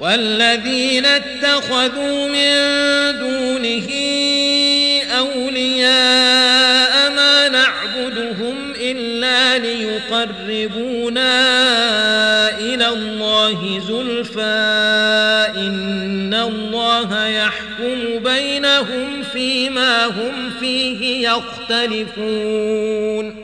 والذين اتخذوا من دونه أولياء ما نعبدهم إلا ليقربونا إلى الله زلفى إن الله يحكم بينهم فيما هم فيه يختلفون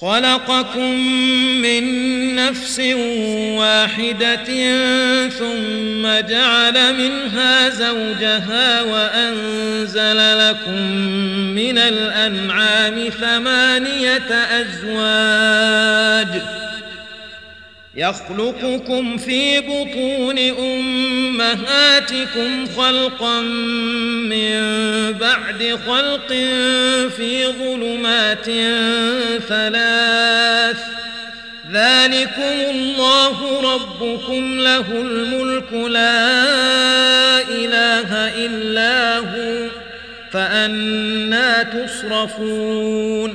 خلقكم من نفس واحدة ثم جعل منها زوجها وأنزل لكم من الأنعام ثمانية أزواج يخلقكم في بطون أمهاتكم خلقا من بعد خلق في ظلمات ثلاث ذلكم الله ربكم له الملك لا إله إلا هو فأنا تصرفون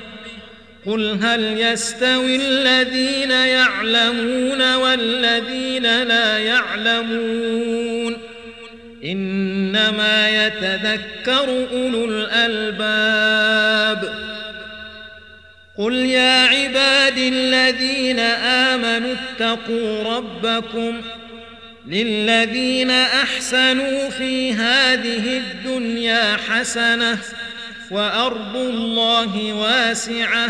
قل هل يستوي الذين يعلمون والذين لا يعلمون إنما يتذكر أولو الألباب قل يا عبادي الذين آمنوا اتقوا ربكم للذين أحسنوا في هذه الدنيا حسنة وأرض الله واسعة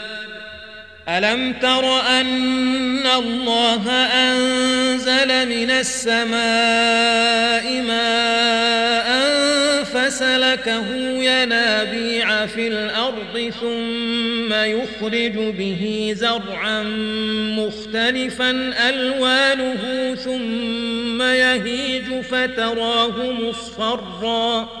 ألم تر أن الله أنزل من السماء ماء فسلكه ينابيع في الأرض ثم يخرج به زرعا مختلفا ألوانه ثم يهيج فتراه مصفرًا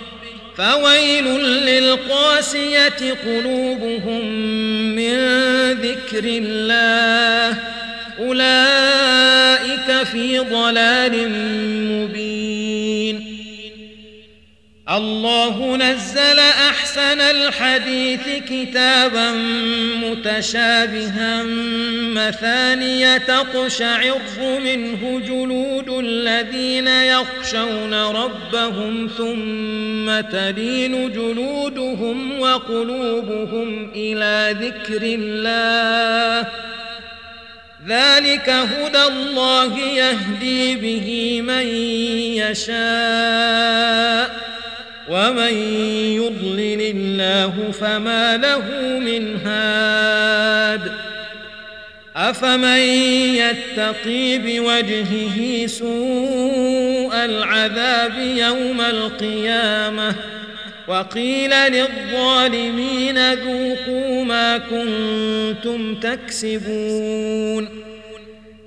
فويل للقاسية قلوبهم من ذكر الله. أولئك في ضلال مبين. الله نزل أحسن الحديث كتابا متشابها مثانية تقشعر منه جلود الذين يخشون ربهم ثم تلين جلودهم وقلوبهم إلى ذكر الله. ذلك هدى الله يهدي به من يشاء. ومن يضلل الله فما له من هاد افمن يتقي بوجهه سوء العذاب يوم القيامه وقيل للظالمين ذوقوا ما كنتم تكسبون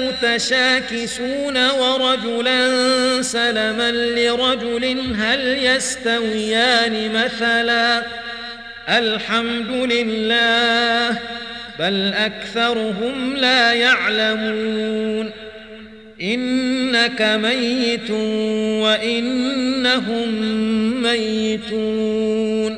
متشاكسون ورجلا سلما لرجل هل يستويان مثلا؟ الحمد لله بل أكثرهم لا يعلمون. إنك ميت وإنهم ميتون.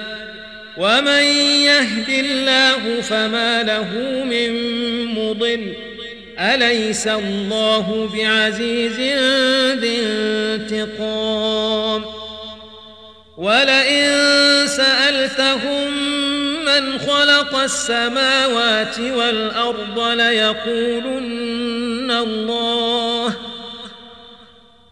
ومن يهد الله فما له من مضل اليس الله بعزيز ذي انتقام ولئن سالتهم من خلق السماوات والارض ليقولن الله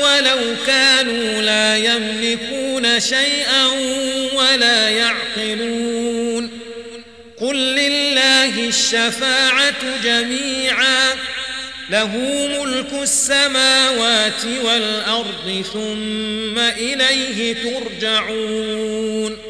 أولو كانوا لا يملكون شيئا ولا يعقلون. قل لله الشفاعة جميعا له ملك السماوات والأرض ثم إليه ترجعون.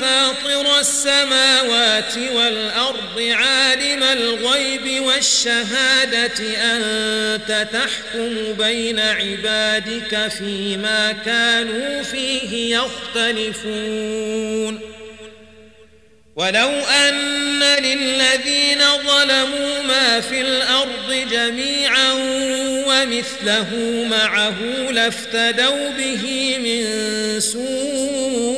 فاطر السماوات والأرض عالم الغيب والشهادة أنت تحكم بين عبادك فيما كانوا فيه يختلفون. ولو أن للذين ظلموا ما في الأرض جميعا ومثله معه لافتدوا به من سوء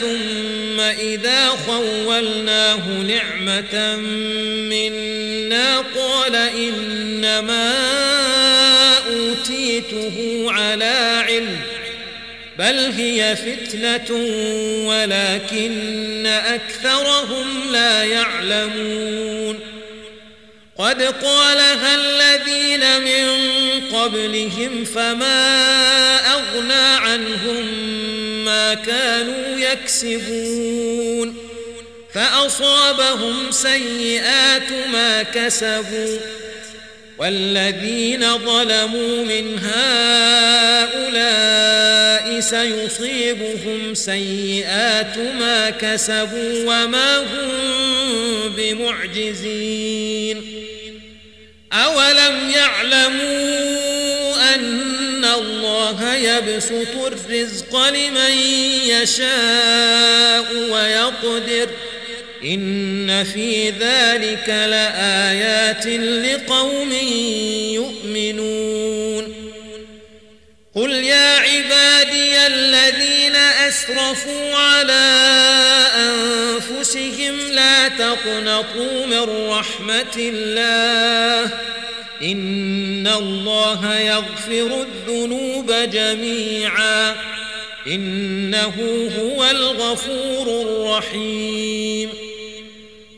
ثم إذا خولناه نعمة منا قال إنما أوتيته على علم بل هي فتنة ولكن أكثرهم لا يعلمون. قد قالها الذين من قبلهم فما أغنى عنهم ما كانوا يكسبون. فأصابهم سيئات ما كسبوا. والذين ظلموا من هؤلاء سيصيبهم سيئات ما كسبوا وما هم بمعجزين. أولم يعلموا أن الله يبسط الرزق لمن يشاء ويقدر ۖ. إن في ذلك لآيات لقوم يؤمنون. قل يا عبادي الذين أسرفوا على أنفسهم لا تقنطوا من رحمة الله. إن الله يغفر الذنوب جميعا. إنه هو الغفور الرحيم.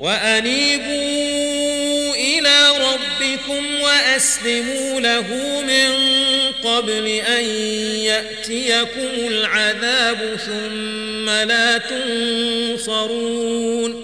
وأنيبوا إلى ربكم وأسلموا له من قبل أن يأتيكم العذاب ثم لا تنصرون.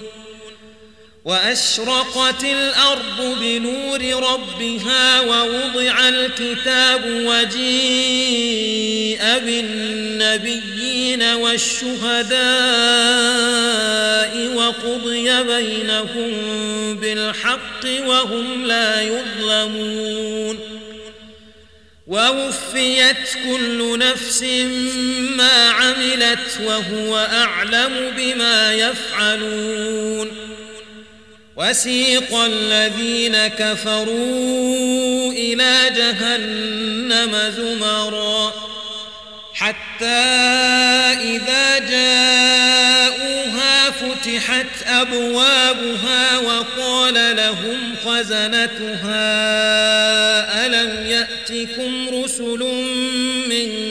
وأشرقت الأرض بنور ربها ووضع الكتاب وجيء بالنبيين والشهداء وقضي بينهم بالحق وهم لا يظلمون ووفيت كل نفس ما عملت وهو أعلم بما يفعلون وسيق الذين كفروا إلى جهنم زمرا. حتى إذا جاءوها فتحت أبوابها وقال لهم خزنتها ألم يأتكم رسل منكم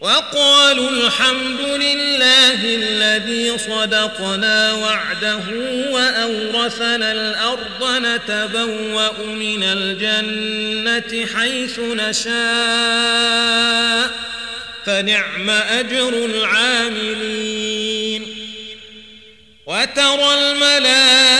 وقالوا الحمد لله الذي صدقنا وعده وأورثنا الأرض نتبوأ من الجنة حيث نشاء فنعم أجر العاملين. وترى الملائكة